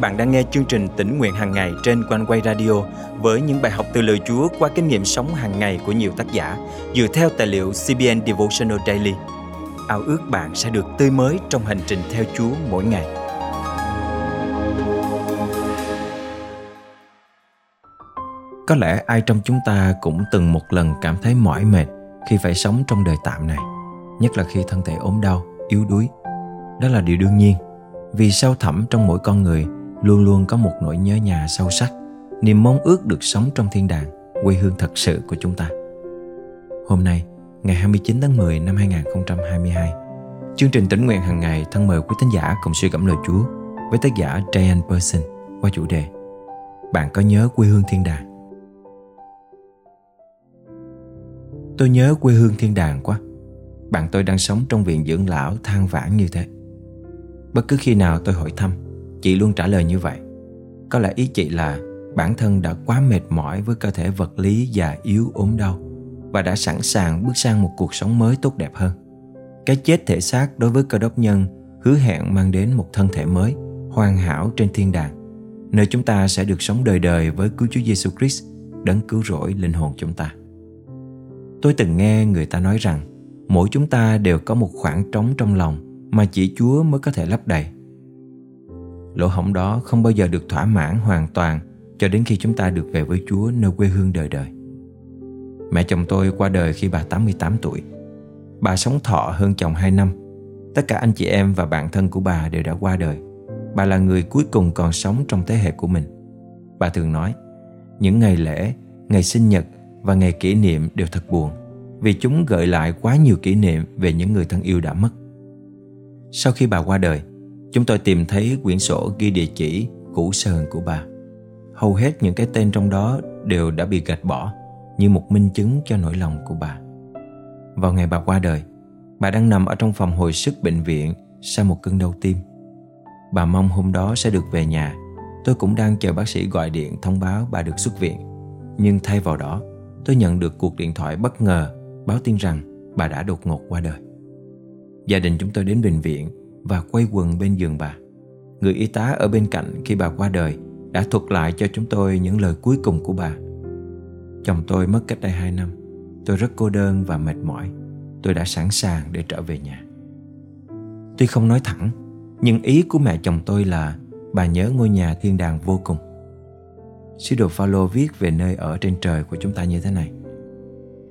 bạn đang nghe chương trình tỉnh nguyện hàng ngày trên quanh quay radio với những bài học từ lời Chúa qua kinh nghiệm sống hàng ngày của nhiều tác giả dựa theo tài liệu CBN Devotional Daily. Ao ước bạn sẽ được tươi mới trong hành trình theo Chúa mỗi ngày. Có lẽ ai trong chúng ta cũng từng một lần cảm thấy mỏi mệt khi phải sống trong đời tạm này, nhất là khi thân thể ốm đau, yếu đuối. Đó là điều đương nhiên, vì sâu thẳm trong mỗi con người luôn luôn có một nỗi nhớ nhà sâu sắc, niềm mong ước được sống trong thiên đàng, quê hương thật sự của chúng ta. Hôm nay, ngày 29 tháng 10 năm 2022, chương trình tỉnh nguyện hàng ngày thân mời quý thính giả cùng suy gẫm lời Chúa với tác giả Diane Person qua chủ đề Bạn có nhớ quê hương thiên đàng? Tôi nhớ quê hương thiên đàng quá. Bạn tôi đang sống trong viện dưỡng lão than vãn như thế. Bất cứ khi nào tôi hỏi thăm, chị luôn trả lời như vậy. Có lẽ ý chị là bản thân đã quá mệt mỏi với cơ thể vật lý già yếu ốm đau và đã sẵn sàng bước sang một cuộc sống mới tốt đẹp hơn. Cái chết thể xác đối với cơ đốc nhân hứa hẹn mang đến một thân thể mới, hoàn hảo trên thiên đàng, nơi chúng ta sẽ được sống đời đời với cứu Chúa Giêsu Christ, đấng cứu rỗi linh hồn chúng ta. Tôi từng nghe người ta nói rằng mỗi chúng ta đều có một khoảng trống trong lòng mà chỉ Chúa mới có thể lấp đầy. Lỗ hổng đó không bao giờ được thỏa mãn hoàn toàn cho đến khi chúng ta được về với Chúa nơi quê hương đời đời. Mẹ chồng tôi qua đời khi bà 88 tuổi. Bà sống thọ hơn chồng 2 năm. Tất cả anh chị em và bạn thân của bà đều đã qua đời. Bà là người cuối cùng còn sống trong thế hệ của mình. Bà thường nói, những ngày lễ, ngày sinh nhật và ngày kỷ niệm đều thật buồn vì chúng gợi lại quá nhiều kỷ niệm về những người thân yêu đã mất. Sau khi bà qua đời, chúng tôi tìm thấy quyển sổ ghi địa chỉ cũ sờn của bà. Hầu hết những cái tên trong đó đều đã bị gạch bỏ như một minh chứng cho nỗi lòng của bà. Vào ngày bà qua đời, bà đang nằm ở trong phòng hồi sức bệnh viện sau một cơn đau tim. Bà mong hôm đó sẽ được về nhà. Tôi cũng đang chờ bác sĩ gọi điện thông báo bà được xuất viện. Nhưng thay vào đó, tôi nhận được cuộc điện thoại bất ngờ báo tin rằng bà đã đột ngột qua đời. Gia đình chúng tôi đến bệnh viện và quay quần bên giường bà. Người y tá ở bên cạnh khi bà qua đời đã thuật lại cho chúng tôi những lời cuối cùng của bà. Chồng tôi mất cách đây 2 năm. Tôi rất cô đơn và mệt mỏi. Tôi đã sẵn sàng để trở về nhà. Tuy không nói thẳng, nhưng ý của mẹ chồng tôi là bà nhớ ngôi nhà thiên đàng vô cùng. Sứ đồ Phaolô viết về nơi ở trên trời của chúng ta như thế này.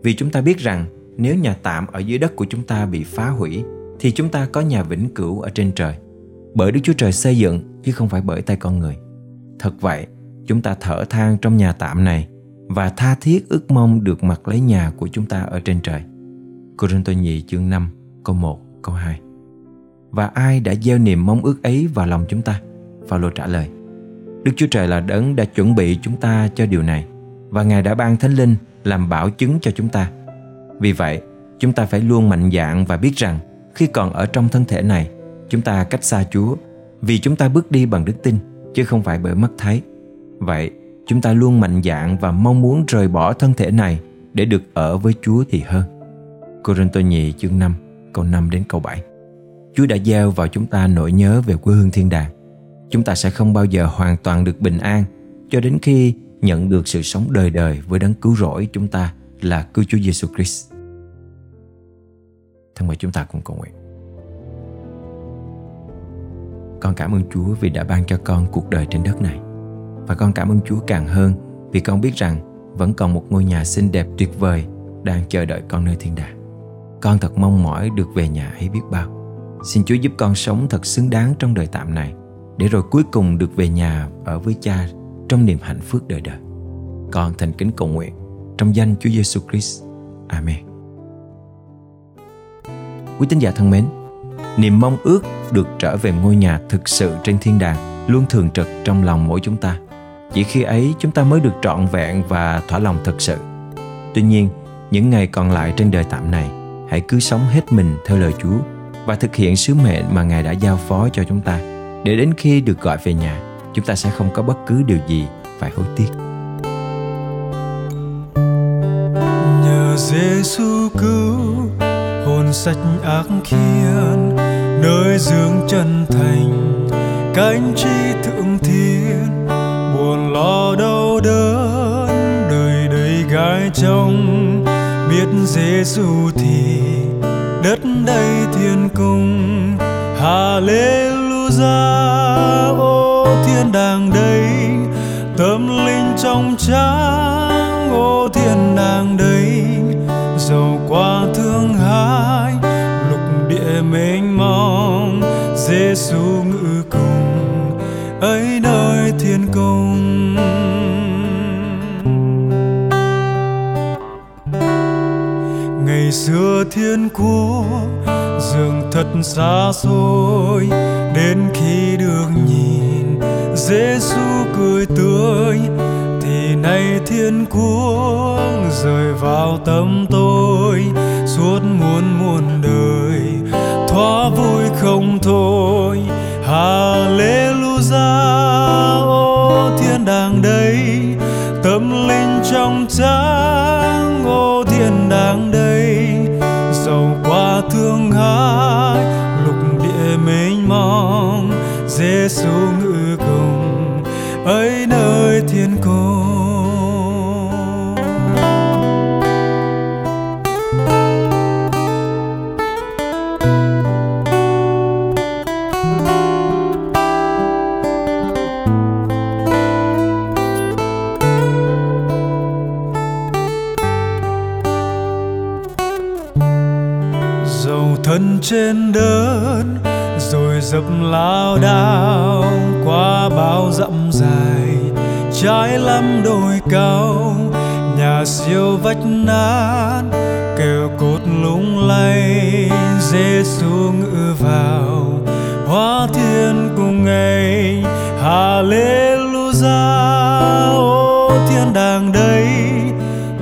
Vì chúng ta biết rằng nếu nhà tạm ở dưới đất của chúng ta bị phá hủy thì chúng ta có nhà vĩnh cửu ở trên trời. Bởi Đức Chúa Trời xây dựng chứ không phải bởi tay con người. Thật vậy, chúng ta thở than trong nhà tạm này và tha thiết ước mong được mặc lấy nhà của chúng ta ở trên trời. Cô Rinh Tô Nhị chương 5 câu 1 câu 2 Và ai đã gieo niềm mong ước ấy vào lòng chúng ta? Phaolô trả lời Đức Chúa Trời là đấng đã chuẩn bị chúng ta cho điều này và Ngài đã ban Thánh Linh làm bảo chứng cho chúng ta. Vì vậy, chúng ta phải luôn mạnh dạn và biết rằng khi còn ở trong thân thể này, chúng ta cách xa Chúa vì chúng ta bước đi bằng đức tin chứ không phải bởi mắt thấy. Vậy, chúng ta luôn mạnh dạn và mong muốn rời bỏ thân thể này để được ở với Chúa thì hơn. Corinto nhì chương 5, câu 5 đến câu 7. Chúa đã gieo vào chúng ta nỗi nhớ về quê hương thiên đàng. Chúng ta sẽ không bao giờ hoàn toàn được bình an cho đến khi nhận được sự sống đời đời với đấng cứu rỗi chúng ta là cứu Chúa Giêsu Christ. Thân mời chúng ta cùng cầu nguyện. Con cảm ơn Chúa vì đã ban cho con cuộc đời trên đất này. Và con cảm ơn Chúa càng hơn vì con biết rằng vẫn còn một ngôi nhà xinh đẹp tuyệt vời đang chờ đợi con nơi thiên đàng. Con thật mong mỏi được về nhà ấy biết bao. Xin Chúa giúp con sống thật xứng đáng trong đời tạm này, để rồi cuối cùng được về nhà ở với cha trong niềm hạnh phúc đời đời. Con thành kính cầu nguyện trong danh Chúa Giêsu Christ. Amen. Quý tín giả thân mến, niềm mong ước được trở về ngôi nhà thực sự trên thiên đàng luôn thường trực trong lòng mỗi chúng ta. Chỉ khi ấy chúng ta mới được trọn vẹn và thỏa lòng thật sự. Tuy nhiên, những ngày còn lại trên đời tạm này, hãy cứ sống hết mình theo lời Chúa và thực hiện sứ mệnh mà Ngài đã giao phó cho chúng ta để đến khi được gọi về nhà chúng ta sẽ không có bất cứ điều gì phải hối tiếc nhờ Giêsu cứu sạch ác khiên nơi dương chân thành, cánh chi thượng thiên. Buồn lo đau đớn, đời đầy gai trong biết dễ dù thì đất đây thiên cung. Hallelujah, ô thiên đàng đây. Tâm linh trong trắng ô thiên đàng đây. Giêsu ngự cùng, ấy nơi thiên cung. Ngày xưa thiên quốc, dường thật xa xôi, đến khi được nhìn, Giêsu cười tươi. Thì nay thiên quốc rời vào tâm tôi, suốt muôn muôn đời có vui không thôi. Hallelujah ô thiên đàng đây. Tâm linh trong trắng ô thiên đàng đây. Dầu qua thương hại, lục địa mênh mông. Giêsu ngự cùng ấy nơi thiên cung. Dầu trên đớn rồi dập lao đao qua bao dặm dài. Trái lắm đồi cao, nhà siêu vách nát, kêu cột lung lay xuống ngự vào. Hóa thiên cùng ngày, Hallelujah, ô thiên đàng đây.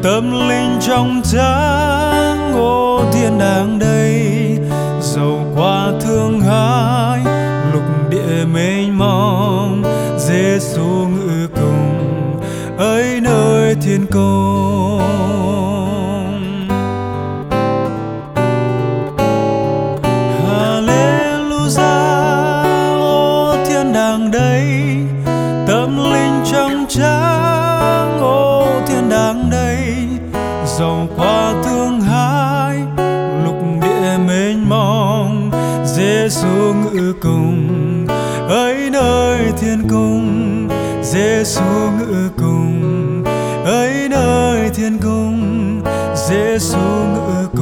Tâm linh trong trắng ô thiên đàng đây dầu qua thương hãi, lục địa mênh mông Giêsu ngự cùng ấy nơi thiên cung ngự cùng, ấy nơi thiên cung Giêsu ngự cùng, ấy nơi thiên cung Giêsu ngự cùng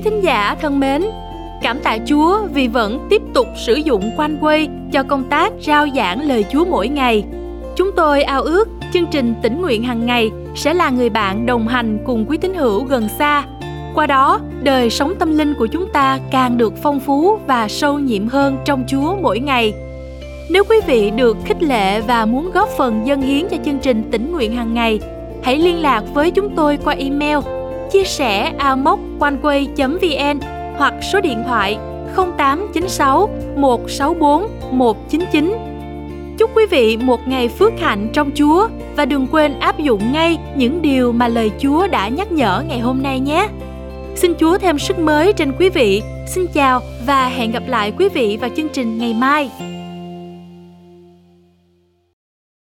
Quý thính giả thân mến, cảm tạ Chúa vì vẫn tiếp tục sử dụng quanh quay cho công tác rao giảng lời Chúa mỗi ngày. Chúng tôi ao ước chương trình tỉnh nguyện hàng ngày sẽ là người bạn đồng hành cùng quý tín hữu gần xa. Qua đó, đời sống tâm linh của chúng ta càng được phong phú và sâu nhiệm hơn trong Chúa mỗi ngày. Nếu quý vị được khích lệ và muốn góp phần dân hiến cho chương trình tỉnh nguyện hàng ngày, hãy liên lạc với chúng tôi qua email chia sẻ amoconeway.vn hoặc số điện thoại 0896 164 199. Chúc quý vị một ngày phước hạnh trong Chúa và đừng quên áp dụng ngay những điều mà lời Chúa đã nhắc nhở ngày hôm nay nhé. Xin Chúa thêm sức mới trên quý vị. Xin chào và hẹn gặp lại quý vị vào chương trình ngày mai.